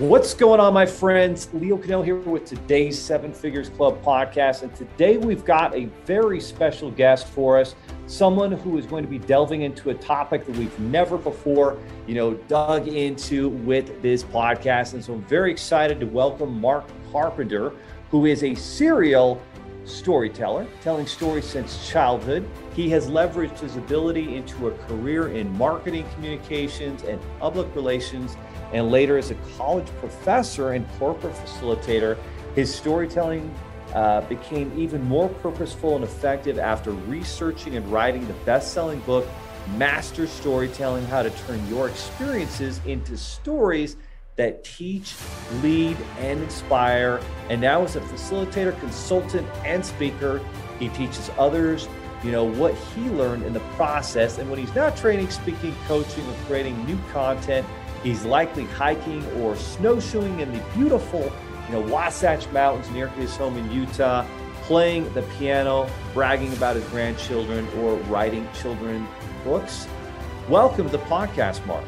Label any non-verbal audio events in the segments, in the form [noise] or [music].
What's going on, my friends? Leo Cannell here with today's Seven Figures Club podcast. And today we've got a very special guest for us, someone who is going to be delving into a topic that we've never before, you know, dug into with this podcast. And so I'm very excited to welcome Mark Carpenter, who is a serial storyteller, telling stories since childhood. He has leveraged his ability into a career in marketing communications and public relations and later as a college professor and corporate facilitator, his storytelling uh, became even more purposeful and effective after researching and writing the best selling book, Master Storytelling How to Turn Your Experiences into Stories that teach, lead, and inspire. And now, as a facilitator, consultant, and speaker, he teaches others you know what he learned in the process and when he's not training speaking coaching or creating new content He's likely hiking or snowshoeing in the beautiful, you know, Wasatch Mountains near his home in Utah, playing the piano, bragging about his grandchildren, or writing children books. Welcome to the podcast, Mark.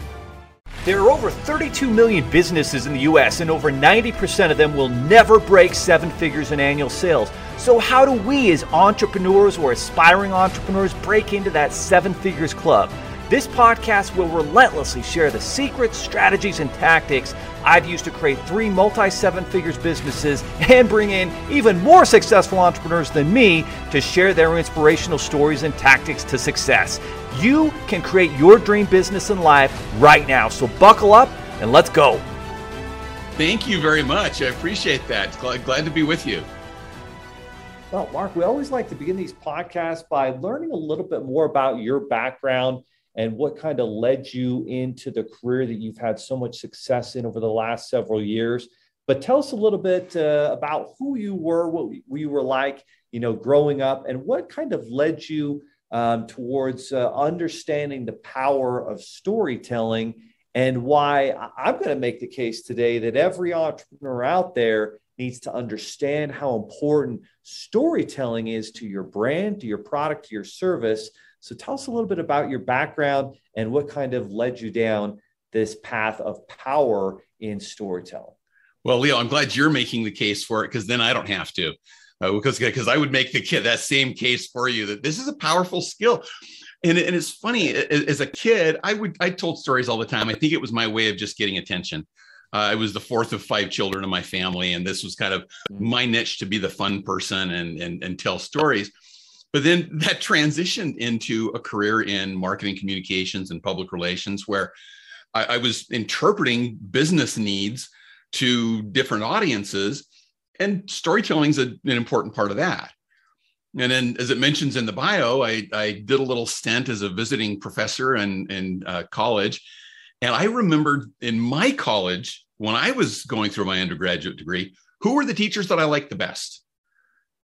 There are over 32 million businesses in the US, and over 90% of them will never break seven figures in annual sales. So, how do we, as entrepreneurs or aspiring entrepreneurs, break into that seven figures club? This podcast will relentlessly share the secrets, strategies, and tactics I've used to create three multi seven figures businesses and bring in even more successful entrepreneurs than me to share their inspirational stories and tactics to success. You can create your dream business and life right now. So buckle up and let's go. Thank you very much. I appreciate that. Glad, glad to be with you. Well, Mark, we always like to begin these podcasts by learning a little bit more about your background and what kind of led you into the career that you've had so much success in over the last several years. But tell us a little bit uh, about who you were, what you were like, you know, growing up, and what kind of led you um, towards uh, understanding the power of storytelling, and why I'm going to make the case today that every entrepreneur out there needs to understand how important storytelling is to your brand, to your product, to your service, so tell us a little bit about your background and what kind of led you down this path of power in storytelling. Well, Leo, I'm glad you're making the case for it because then I don't have to. Uh, because because I would make the kid that same case for you that this is a powerful skill. And, and it's funny as a kid, I would I told stories all the time. I think it was my way of just getting attention. Uh, I was the fourth of five children in my family, and this was kind of my niche to be the fun person and and, and tell stories. But then that transitioned into a career in marketing communications and public relations, where I, I was interpreting business needs to different audiences, and storytelling is an important part of that. And then, as it mentions in the bio, I, I did a little stint as a visiting professor in, in uh, college. And I remember in my college, when I was going through my undergraduate degree, who were the teachers that I liked the best?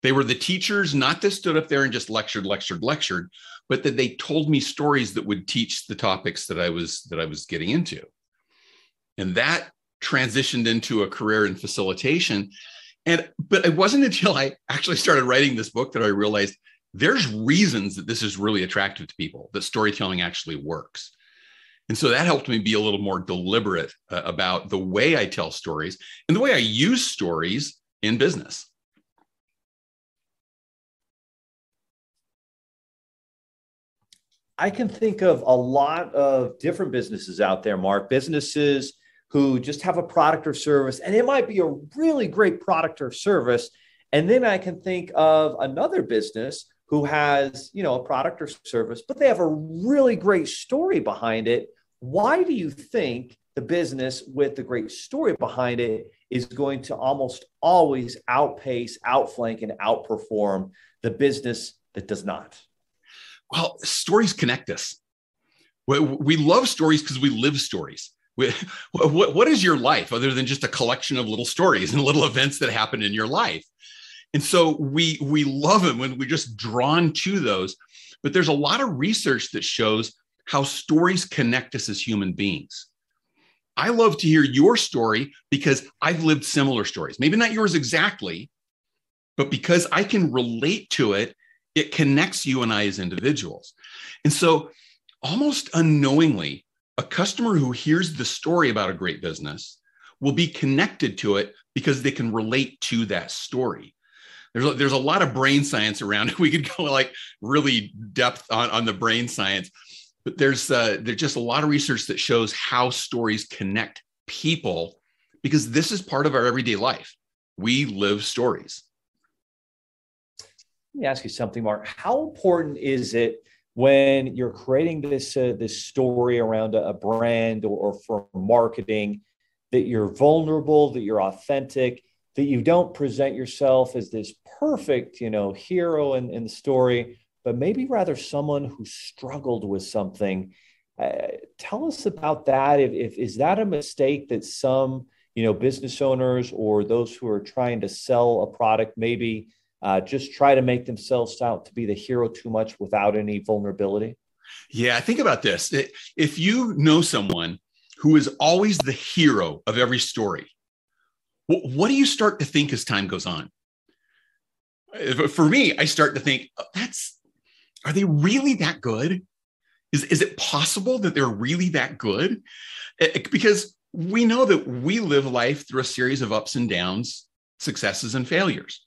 They were the teachers, not that stood up there and just lectured, lectured, lectured, but that they told me stories that would teach the topics that I was that I was getting into. And that transitioned into a career in facilitation. And but it wasn't until I actually started writing this book that I realized there's reasons that this is really attractive to people, that storytelling actually works. And so that helped me be a little more deliberate uh, about the way I tell stories and the way I use stories in business. I can think of a lot of different businesses out there, Mark, businesses who just have a product or service, and it might be a really great product or service. And then I can think of another business who has, you know, a product or service, but they have a really great story behind it. Why do you think the business with the great story behind it is going to almost always outpace, outflank, and outperform the business that does not? Well, stories connect us. We, we love stories because we live stories. We, what, what is your life other than just a collection of little stories and little events that happen in your life? And so we we love them when we're just drawn to those. But there's a lot of research that shows how stories connect us as human beings. I love to hear your story because I've lived similar stories. Maybe not yours exactly, but because I can relate to it it connects you and I as individuals. And so, almost unknowingly, a customer who hears the story about a great business will be connected to it because they can relate to that story. There's a, there's a lot of brain science around it. [laughs] We could go like really depth on, on the brain science, but there's uh, there's just a lot of research that shows how stories connect people because this is part of our everyday life. We live stories. Let me ask you something, Mark. How important is it when you're creating this uh, this story around a, a brand or, or for marketing that you're vulnerable, that you're authentic, that you don't present yourself as this perfect, you know, hero in, in the story, but maybe rather someone who struggled with something. Uh, tell us about that. If, if is that a mistake that some you know business owners or those who are trying to sell a product maybe uh, just try to make themselves out to be the hero too much without any vulnerability? Yeah, think about this. If you know someone who is always the hero of every story, what do you start to think as time goes on? For me, I start to think, oh, that's, are they really that good? Is, is it possible that they're really that good? Because we know that we live life through a series of ups and downs, successes and failures.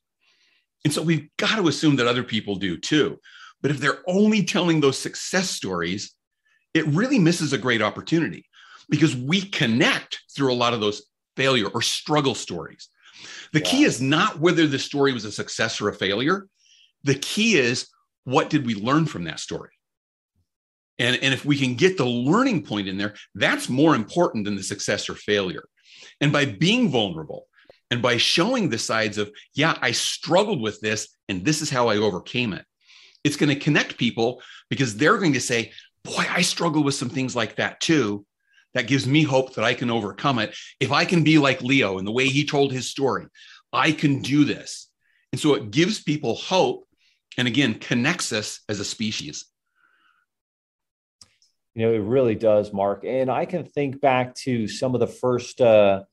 And so we've got to assume that other people do too. But if they're only telling those success stories, it really misses a great opportunity because we connect through a lot of those failure or struggle stories. The key is not whether the story was a success or a failure. The key is what did we learn from that story? And, and if we can get the learning point in there, that's more important than the success or failure. And by being vulnerable, and by showing the sides of, yeah, I struggled with this and this is how I overcame it, it's going to connect people because they're going to say, boy, I struggle with some things like that too. That gives me hope that I can overcome it. If I can be like Leo in the way he told his story, I can do this. And so it gives people hope and again connects us as a species. You know, it really does, Mark. And I can think back to some of the first uh,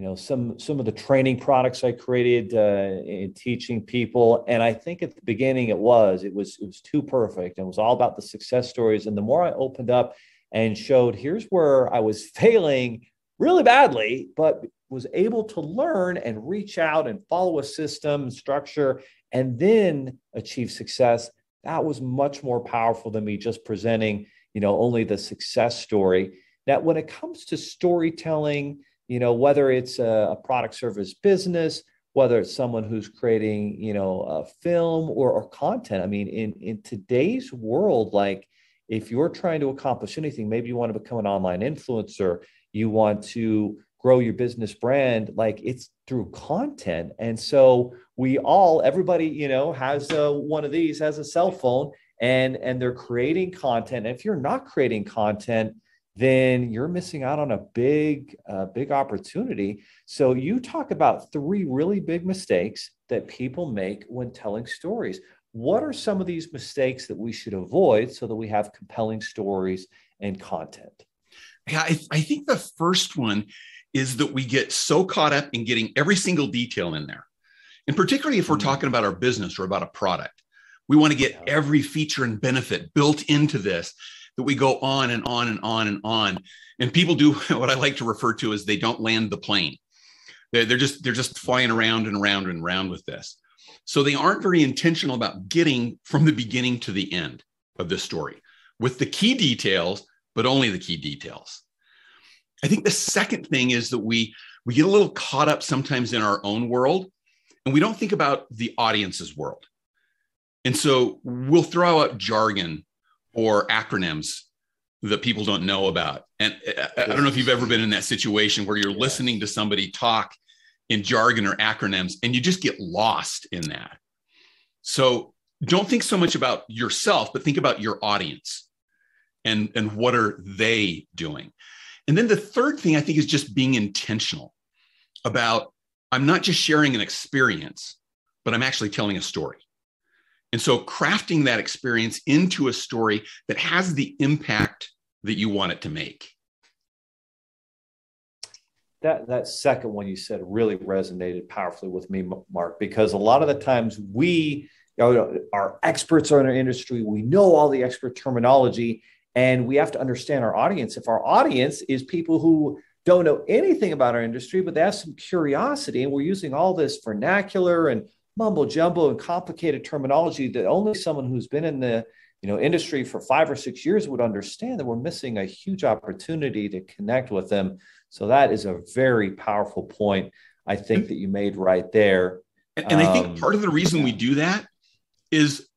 you know some some of the training products I created uh, in teaching people, and I think at the beginning it was it was it was too perfect. And it was all about the success stories, and the more I opened up and showed here's where I was [laughs] failing really badly, but was able to learn and reach out and follow a system and structure, and then achieve success. That was much more powerful than me just presenting you know only the success story. Now, when it comes to storytelling you know whether it's a, product service business whether it's someone who's creating you know a film or, or content. I mean in in today's world like if you're trying to accomplish anything maybe you want to become an online influencer you want to grow your business brand like it's through content. And so we all everybody you know has a, one of these has a cell phone and and they're creating content. And if you're not creating content then you're missing out on a big, uh, big opportunity. So you talk about three really big mistakes that people make when telling stories. What are some of these mistakes that we should avoid so that we have compelling stories and content? Yeah, I, I think the first one is that we get so caught up in getting every single detail in there. And particularly if we're mm-hmm. talking about our business or about a product, we want to get every feature and benefit built into this that we go on and on and on and on. And people do [laughs] what I like to refer to as they don't land the plane. They're, they're just they're just flying around and around and around with this. So they aren't very intentional about getting from the beginning to the end of this story with the key details, but only the key details. I think the second thing is that we we get a little caught up sometimes in our own world and we don't think about the audience's world. And so we'll throw out jargon or acronyms that people don't know about. And uh, uh, I, don't know if you've ever been in that situation where you're listening to somebody talk in jargon or acronyms and you just get lost in that. So don't think so much about yourself, but think about your audience and, and what are they doing. And then the third thing I think is just being intentional about I'm not just sharing an experience, but I'm actually telling a story. And so crafting that experience into a story that has the impact that you want it to make. That that second one you said really resonated powerfully with me, Mark, because a lot of the times we you know, are experts in our industry. We know all the expert terminology, and we have to understand our audience. If our audience is people who don't know anything about our industry, but they have some curiosity. And we're using all this vernacular and mumbo jumbo and complicated terminology that only someone who's been in the you know industry for five or six years would understand that we're missing a huge opportunity to connect with them. So that is a very powerful point i think that you made right there. And, and um, i think um, part of the reason we do that is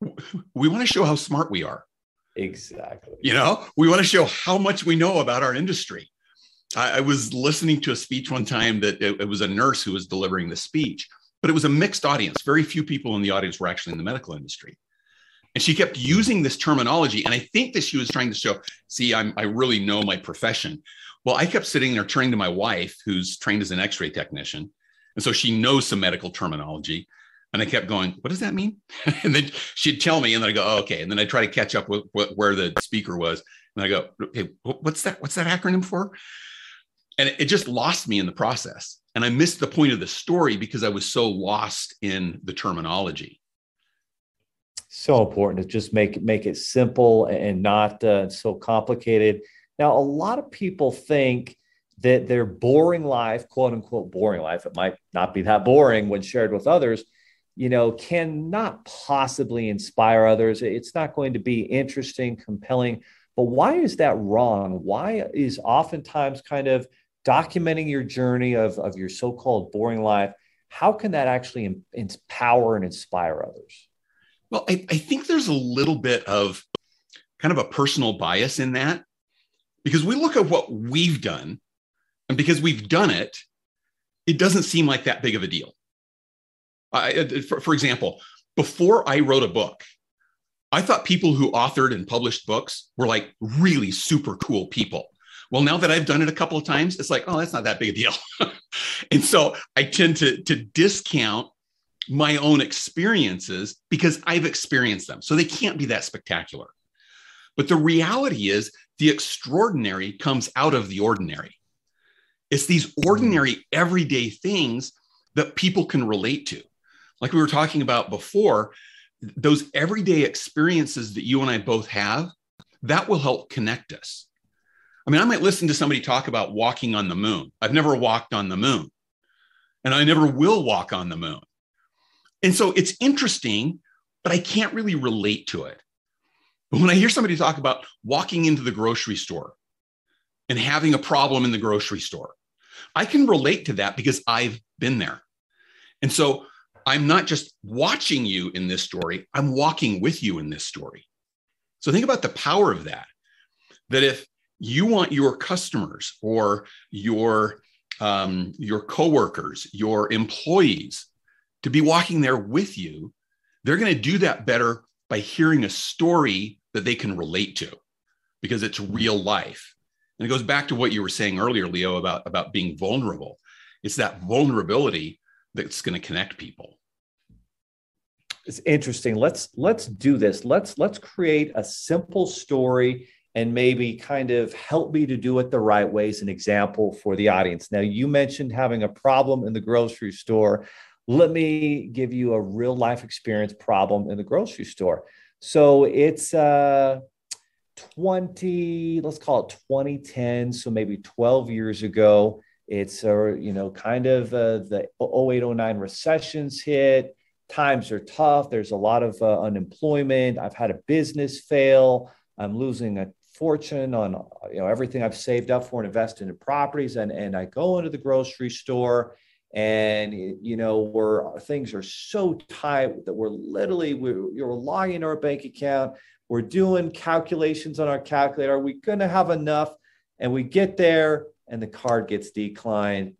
we want to show how smart we are. Exactly. You know we want to show how much we know about our industry. I, I was listening to a speech one time that it, it was a nurse who was delivering the speech but it was a mixed audience very few people in the audience were actually in the medical industry and she kept using this terminology. And I think that she was trying to show, see, I'm, I really know my profession. Well, I kept sitting there turning to my wife, who's trained as an x ray technician. And so she knows some medical terminology. And I kept going, what does that mean? [laughs] and then she'd tell me, and then I go, oh, okay. And then I try to catch up with, with where the speaker was. And I go, hey, what's that? What's that acronym for? And it just lost me in the process. And I missed the point of the story because I was so lost in the terminology so important to just make make it simple and not uh, so complicated. Now, a lot of people think that their boring life, quote unquote, boring life, it might not be that boring when shared with others, you know, cannot possibly inspire others. It's not going to be interesting, compelling. But why is that wrong? Why is oftentimes kind of documenting your journey of, of your so called boring life? How can that actually empower and inspire others? Well, I, I think there's a little bit of kind of a personal bias in that because we look at what we've done, and because we've done it, it doesn't seem like that big of a deal. I, for, for example, before I wrote a book, I thought people who authored and published books were like really super cool people. Well, now that I've done it a couple of times, it's like, oh, that's not that big a deal. [laughs] and so I tend to, to discount my own experiences because I've experienced them. So they can't be that spectacular. But the reality is, the extraordinary comes out of the ordinary. It's these ordinary, everyday things that people can relate to. Like we were talking about before, those everyday experiences that you and I both have, that will help connect us. I mean, I might listen to somebody talk about walking on the moon. I've never walked on the moon, and I never will walk on the moon. And so it's interesting, but I can't really relate to it. But when I hear somebody talk about walking into the grocery store and having a problem in the grocery store, I can relate to that because I've been there. And so I'm not just watching you in this story, I'm walking with you in this story. So think about the power of that. That if you want your customers or your um, your coworkers, your employees to be walking there with you, they're going to do that better by hearing a story that they can relate to because it's real life. And it goes back to what you were saying earlier, Leo, about, about being vulnerable. It's that vulnerability that's going to connect people. It's interesting. Let's let's do this. Let's let's create a simple story and maybe kind of help me to do it the right way as an example for the audience. Now, you mentioned having a problem in the grocery store let me give you a real life experience problem in the grocery store. So it's uh 20, let's call it 2010, so maybe 12 years ago. It's uh, you know, kind of uh, the 0809 recessions hit. Times are tough. There's a lot of uh, unemployment. I've had a business fail. I'm losing a fortune on you know everything I've saved up for and invested in properties. And and I go into the grocery store and you know where things are so tight that we're literally we're, you're logging our bank account we're doing calculations on our calculator are we going to have enough and we get there and the card gets declined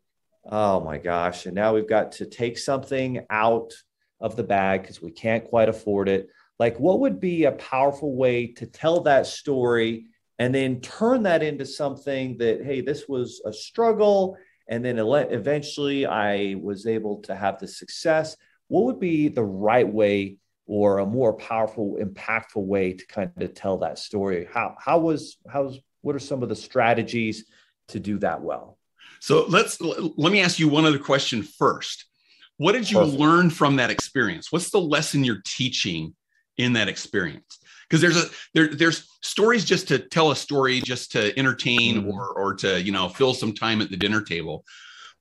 oh my gosh and now we've got to take something out of the bag because we can't quite afford it like what would be a powerful way to tell that story and then turn that into something that hey this was a struggle and then eventually I was able to have the success. What would be the right way or a more powerful, impactful way to kind of tell that story? How how was how's what are some of the strategies to do that well? So let's let me ask you one other question first. What did you Perfect. learn from that experience? What's the lesson you're teaching in that experience? because there's a there there's stories just to tell a story just to entertain Mhm. or or to you know fill some time at the dinner table.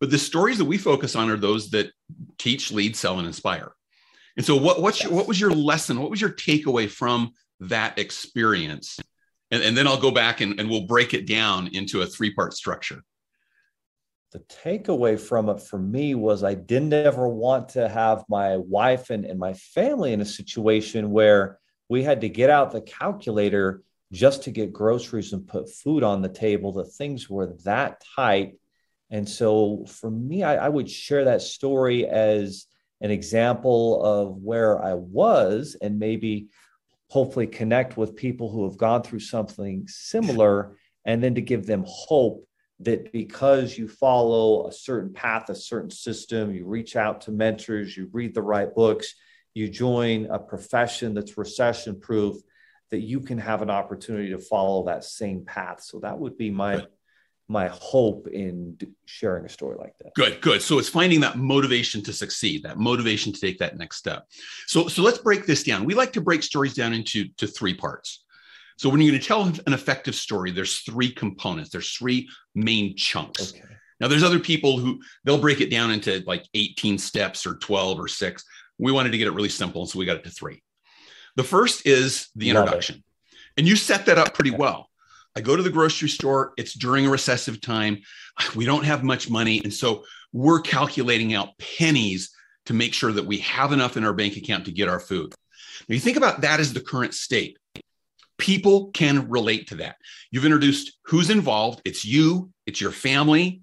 But the stories that we focus on are those that teach lead sell and inspire. And so what what's your, what was your lesson? What was your takeaway from that experience? And, and then i'll go back and, and we'll break it down into a three part structure the takeaway from it for me was I didn't ever want to have my wife and, and my family in a situation where we had to get out the calculator just to get groceries and put food on the table. The things were that tight. And so for me, I, I would share that story as an example of where I was and maybe hopefully connect with people who have gone through something similar and then to give them hope that because you follow a certain path, a certain system, you reach out to mentors, you read the right books, you join a profession that's recession proof, that you can have an opportunity to follow that same path. So that would be my my hope in sharing a story like that. Good, good. So it's finding that motivation to succeed, that motivation to take that next step. So, so let's break this down. We like to break stories down into to three parts. So when you're going to tell an effective story, there's three components. There's three main chunks. Okay. Now, there's other people who they'll break it down into like 18 steps or 12 or six. We wanted to get it really simple, so we got it to three. The first is the introduction, and you set that up pretty well. I go to the grocery store. It's during a recessive time. [sighs] We don't have much money, and so we're calculating out pennies to make sure that we have enough in our bank account to get our food. Now, you think about that as the current state. People can relate to that. You've introduced who's involved. It's you, it's your family,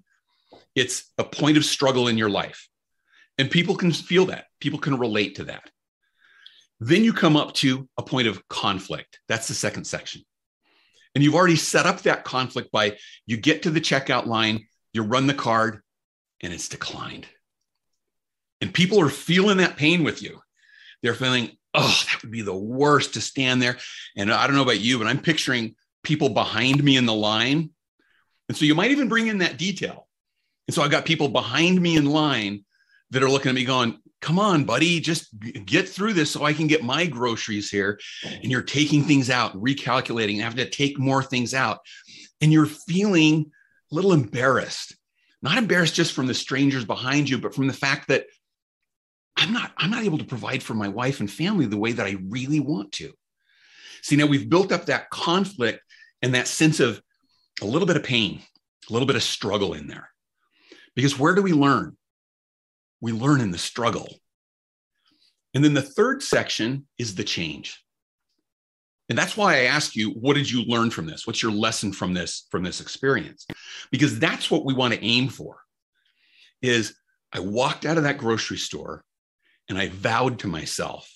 it's a point of struggle in your life. And people can feel that, people can relate to that. Then you come up to a point of conflict. That's the second section. And you've already set up that conflict by you get to the checkout line, you run the card, and it's declined. And people are feeling that pain with you. They're feeling, oh, that would be the worst to stand there. And I don't know about you, but I'm picturing people behind me in the line. And so you might even bring in that detail. And so I've got people behind me in line that are looking at me going, come on, buddy, just get through this so I can get my groceries here. And you're taking things out, recalculating, and having to take more things out. And you're feeling a little embarrassed, not embarrassed just from the strangers behind you, but from the fact that I'm not, I'm not able to provide for my wife and family the way that I really want to. See, now we've built up that conflict and that sense of a little bit of pain, a little bit of struggle in there. Because where do we learn? We learn in the struggle. And then the third section is the change. And that's why I ask you, what did you learn from this? What's your lesson from this from this experience? Because that's what we want to aim for. Is I walked out of that grocery store and I vowed to myself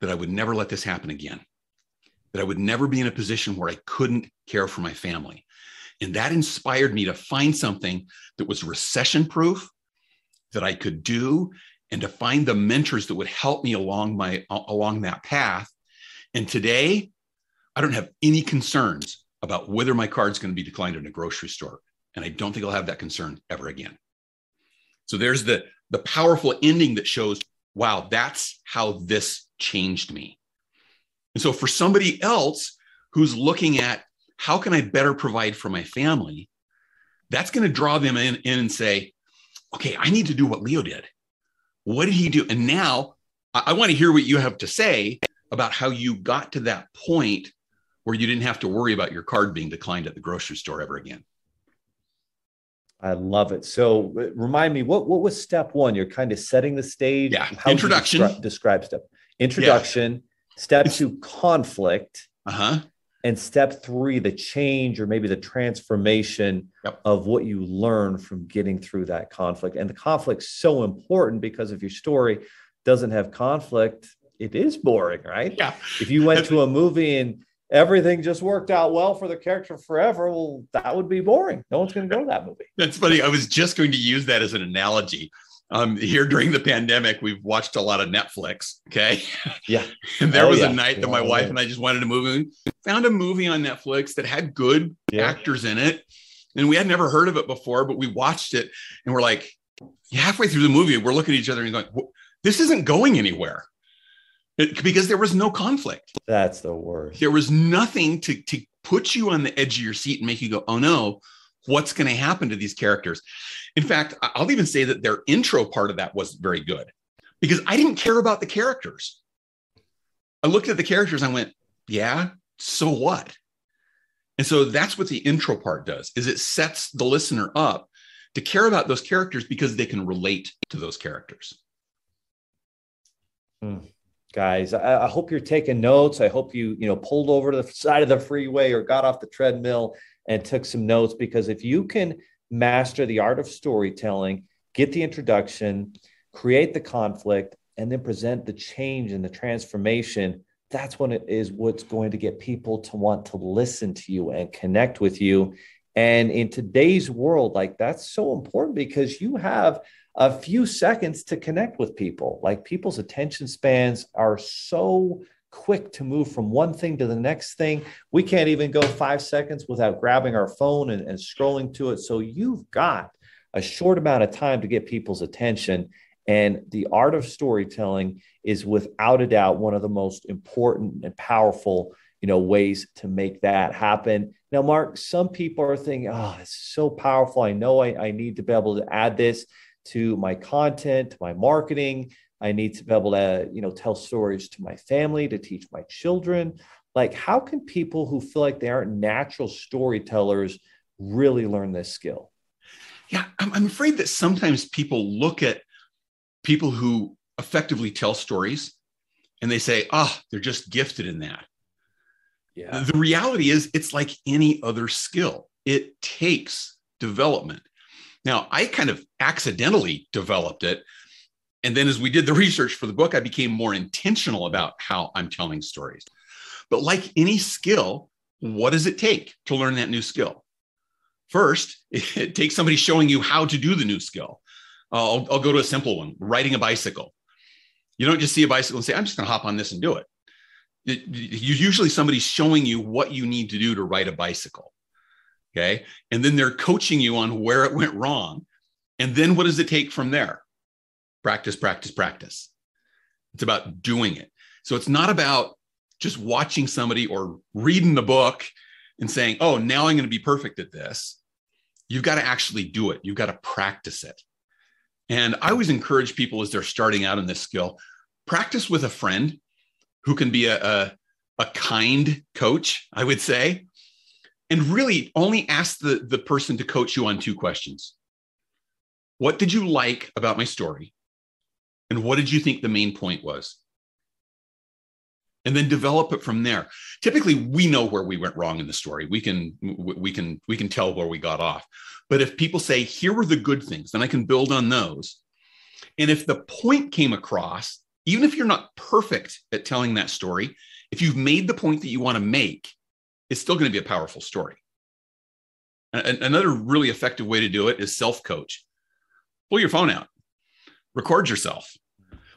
that I would never let this happen again. That I would never be in a position where I couldn't care for my family. And that inspired me to find something that was recession proof, that I could do, and to find the mentors that would help me along my along that path. And today, I don't have any concerns about whether my card's going to be declined in a grocery store. And I don't think I'll have that concern ever again. So there's the, the powerful ending that shows, wow, that's how this changed me. And so for somebody else who's looking at how can I better provide for my family, that's going to draw them in, in and say, okay, I need to do what Leo did. What did he do? And now I, I want to hear what you have to say about how you got to that point where you didn't have to worry about your card being declined at the grocery store ever again. I love it. So uh, remind me, what, what was step one? You're kind of setting the stage. Yeah. How Introduction. Describe, describe step. Introduction. Step two, conflict. Uh huh. And step three, the change or maybe the transformation Yep. of what you learn from getting through that conflict. And the conflict's so important because if your story doesn't have conflict, it is boring, right? Yeah. If you went to [laughs] a movie and everything just worked out well for the character forever, well, that would be boring. No one's going to go to that movie. That's funny. I was just going to use that as an analogy. Um, here during the pandemic, we've watched a lot of Netflix. Okay. [laughs] Yeah. And there Oh, was yeah. a night that my Yeah, wife yeah. and I just wanted a movie. Found a movie on Netflix that had good actors in it. And we had never heard of it before, but we watched it and we're like, halfway through the movie, we're looking at each other and going, this isn't going anywhere. It, because there was no conflict. That's the worst. There was nothing to, to put you on the edge of your seat and make you go, oh no, what's going to happen to these characters? In fact, I'll even say that their intro part of that was very good because I didn't care about the characters. I looked at the characters and I went, yeah, so what? And so that's what the intro part does is it sets the listener up to care about those characters because they can relate to those characters. Hmm. Guys, I, I, hope you're taking notes. I hope you, you know, pulled over to the side of the freeway or got off the treadmill and took some notes because if you can master the art of storytelling, get the introduction, create the conflict, and then present the change and the transformation, that's when it is what's going to get people to want to listen to you and connect with you. And in today's world, like that's so important because you have a few seconds to connect with people. Like people's attention spans are so quick to move from one thing to the next thing. We can't even go five seconds without grabbing our phone and, and scrolling to it. So you've got a short amount of time to get people's attention. And the art of storytelling is without a doubt one of the most important and powerful you know ways to make that happen now mark some people are thinking oh it's so powerful i know I, I need to be able to add this to my content to my marketing. I need to be able to you know tell stories to my family to teach my children. Like how can people who feel like they aren't natural storytellers really learn this skill? Yeah i'm, afraid that sometimes people look at people who effectively tell stories and they say ah oh, they're just gifted in that. Yeah. The reality is, it's like any other skill, it takes development. Now, I kind of accidentally developed it. And then as we did the research for the book, I became more intentional about how I'm telling stories. But like any skill, what does it take to learn that new skill? First, [laughs] it takes somebody showing you how to do the new skill. I'll, I'll go to a simple one riding a bicycle. You don't just see a bicycle and say, I'm just going to hop on this and do it it, usually somebody's showing you what you need to do to ride a bicycle okay? And then they're coaching you on where it went wrong. And then what does it take from there? Practice practice practice. It's about doing it. So it's not about just watching somebody or reading the book and saying oh now i'm going to be perfect at this. You've got to actually do it. You've got to practice it. And i always encourage people as they're starting out in this skill practice with a friend who can be a, a, a kind coach, I would say, and really only ask the, the person to coach you on two questions. What did you like about my story? And what did you think the main point was? and then develop it from there typically we know where we went wrong in the story we can we can we can tell where we got off but if people say here were the good things then i can build on those and if the point came across even if you're not perfect at telling that story, if you've made the point that you want to make, it's still going to be a powerful story. Another really effective way to do it is self coach. Pull your phone out, record yourself,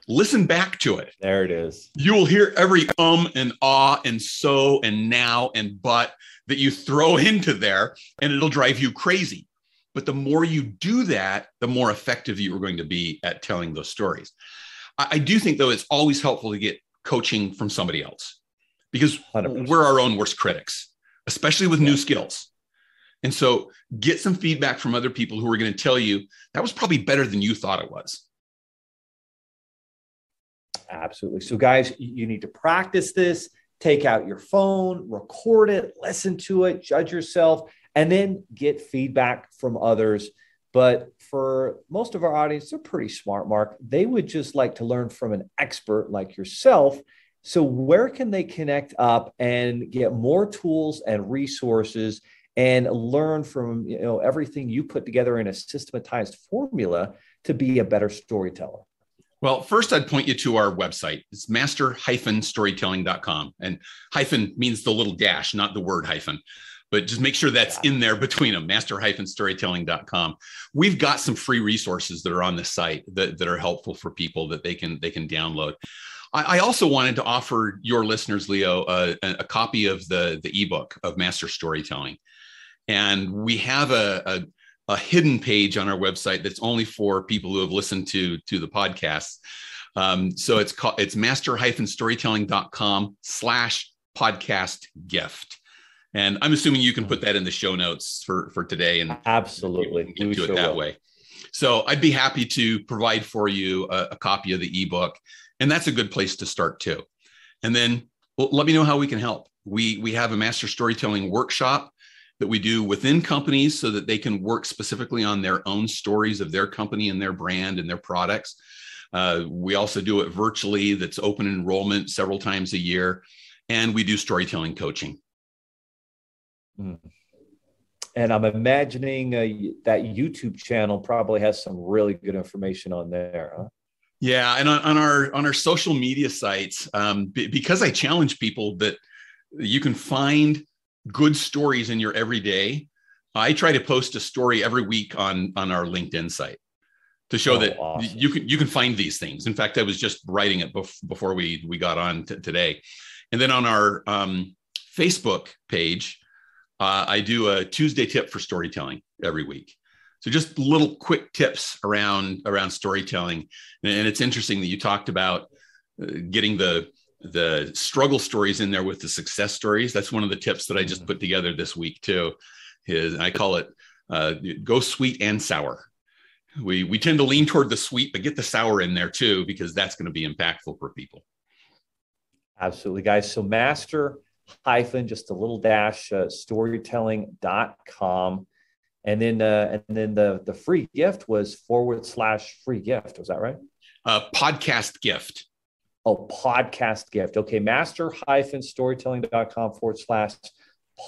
listen back to it. There it is. You will hear every um and ah and so and now and but that you throw [laughs] into there, and it'll drive you crazy. But the more you do that, the more effective you are going to be at telling those stories. I, do think though it's always helpful to get coaching from somebody else because 100%. we're our own worst critics, especially with yeah. new skills. And so get some feedback from other people who are going to tell you that was probably better than you thought it was. Absolutely. So, guys, you need to practice this. Take out your phone, record it, listen to it, judge yourself, and then get feedback from others. But for most of our audience, they're pretty smart, Mark. They would just like to learn from an expert like yourself. So, where can they connect up and get more tools and resources and learn from you know everything you put together in a systematized formula to be a better storyteller? Well, first, I'd point you to our website. It's master-storytelling.com. And hyphen means the little dash, not the word hyphen but just make sure that's in there between them master-storytelling.com we've got some free resources that are on the site that, that are helpful for people that they can they can download I, I also wanted to offer your listeners leo a, a, copy of the the ebook of master storytelling and we have a, a a hidden page on our website that's only for people who have listened to to the podcast Um, so it's called it's master-storytelling.com slash podcast gift. And I'm assuming you can put that in the show notes for for today and absolutely get to it that will. way. So I'd be happy to provide for you a, a, copy of the ebook, and that's a good place to start too. And then well, let me know how we can help. We we have a master storytelling workshop that we do within companies so that they can work specifically on their own stories of their company and their brand and their products. Uh, we also do it virtually. That's open enrollment several times a year, and we do storytelling coaching. Mm. And I'm imagining uh, that YouTube channel probably has some really good information on there. Huh? Yeah, and on, on, our on our social media sites, um, b- because I challenge people that you can find good stories in your everyday. I try to post a story every week on on our LinkedIn site to show oh, that awesome. you can you can find these things. In fact, I was just writing it bef- before we we got on t- today, and then on our um, Facebook page, uh, I do a Tuesday tip for storytelling every week. So just little quick tips around around storytelling, and it's interesting that you talked about uh, getting the the struggle stories in there with the success stories. That's one of the tips that I just mm-hmm. put together this week too. Is I call it uh, go sweet and sour. We we tend to lean toward the sweet, but get the sour in there too because that's going to be impactful for people. Absolutely, guys. So master hyphen just a little dash uh, storytelling.com and then uh, and then the the free gift was forward slash free gift. Was that right? Uh, podcast gift. Oh podcast gift. Okay master hyphen storytelling.com forward slash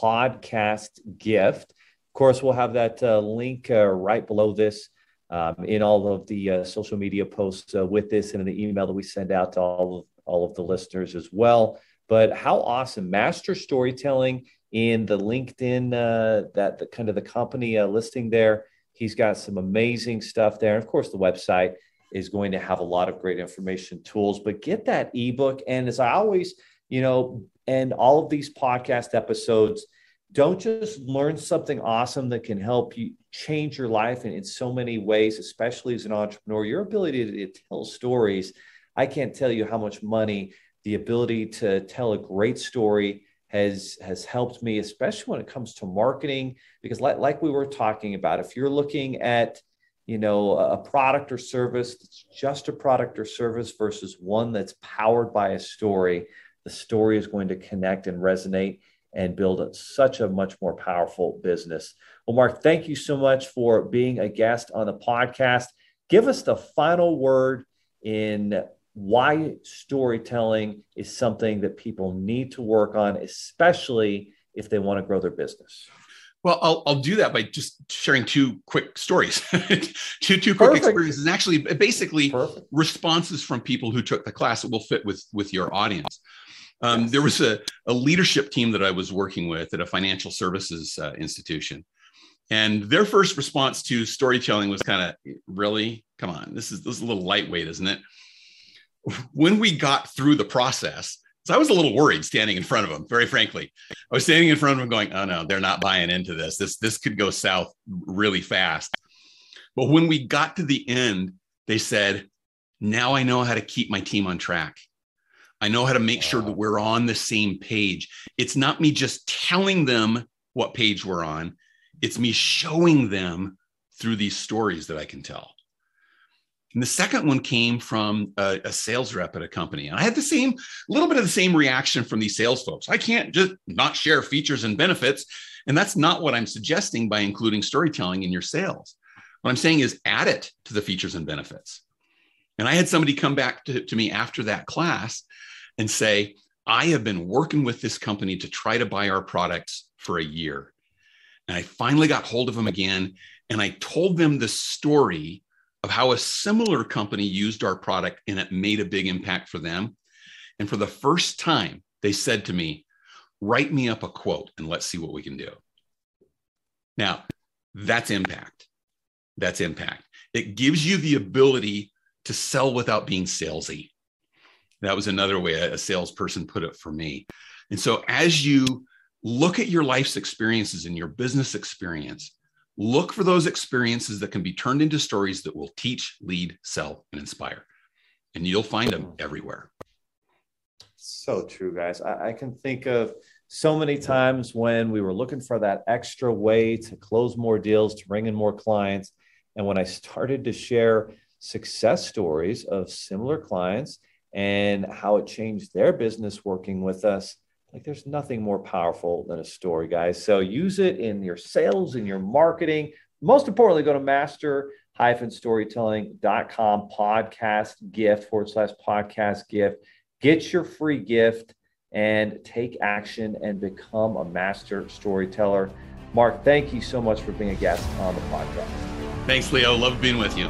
podcast gift. Of course we'll have that uh, link uh, right below this um, in all of the uh, social media posts uh, with this and in the email that we send out to all of all of the listeners as well. But how awesome. Master storytelling in the linkedin uh, that the kind of the company uh, listing there. He's got some amazing stuff there. And of course the website is going to have a lot of great information tools but get that ebook. And as i always you know and all of these podcast episodes don't just learn something awesome that can help you change your life in, in so many ways especially as an entrepreneur. Your ability to, to tell stories i can't tell you how much money the ability to tell a great story has has helped me especially when it comes to marketing because like, like we were talking about if you're looking at you know a product or service that's just a product or service versus one that's powered by a story the story is going to connect and resonate and build a, such a much more powerful business. Well mark thank you so much for being a guest on the podcast. Give us the final word in why storytelling is something that people need to work on, especially if they want to grow their business. Well, I'll, I'll do that by just sharing two quick stories, [laughs] two, two quick Perfect. experiences, and actually basically Perfect. responses from people who took the class that will fit with, with your audience. Um, yes. There was a, a leadership team that I was working with at a financial services uh, institution. And their first response to storytelling was kind of, really? Come on, this is, this is a little lightweight, isn't it? When we got through the process, so I was a little worried standing in front of them, very frankly. I was standing in front of them going, oh no, they're not buying into this. This this could go south really fast. But when we got to the end, they said, now I know how to keep my team on track. I know how to make sure that we're on the same page. It's not me just telling them what page we're on, it's me showing them through these stories that I can tell. And the second one came from a, a, sales rep at a company. And I had the same, little bit of the same reaction from these sales folks. I can't just not share features and benefits. And that's not what I'm suggesting by including storytelling in your sales. What I'm saying is add it to the features and benefits. And I had somebody come back to, to me after that class and say, I have been working with this company to try to buy our products for a year. And I finally got hold of them again. And I told them the story of how a similar company used our product and it made a big impact for them. And for the first time, they said to me, Write me up a quote and let's see what we can do. Now, that's impact. That's impact. It gives you the ability to sell without being salesy. That was another way a salesperson put it for me. And so, as you look at your life's experiences and your business experience, Look for those experiences that can be turned into stories that will teach, lead, sell, and inspire. and you'll find them oh. everywhere. So true, guys. I, I can think of so many times when we were looking for that extra way to close more deals, to bring in more clients. And when I started to share success stories of similar clients and how it changed their business working with us, like there's nothing more powerful than a story, guys. So use it in your sales, in your marketing. Most importantly, go to master storytelling.com podcast gift forward slash podcast gift. Get your free gift and take action and become a master storyteller. Mark, thank you so much for being a guest on the podcast. Thanks, Leo. Love being with you.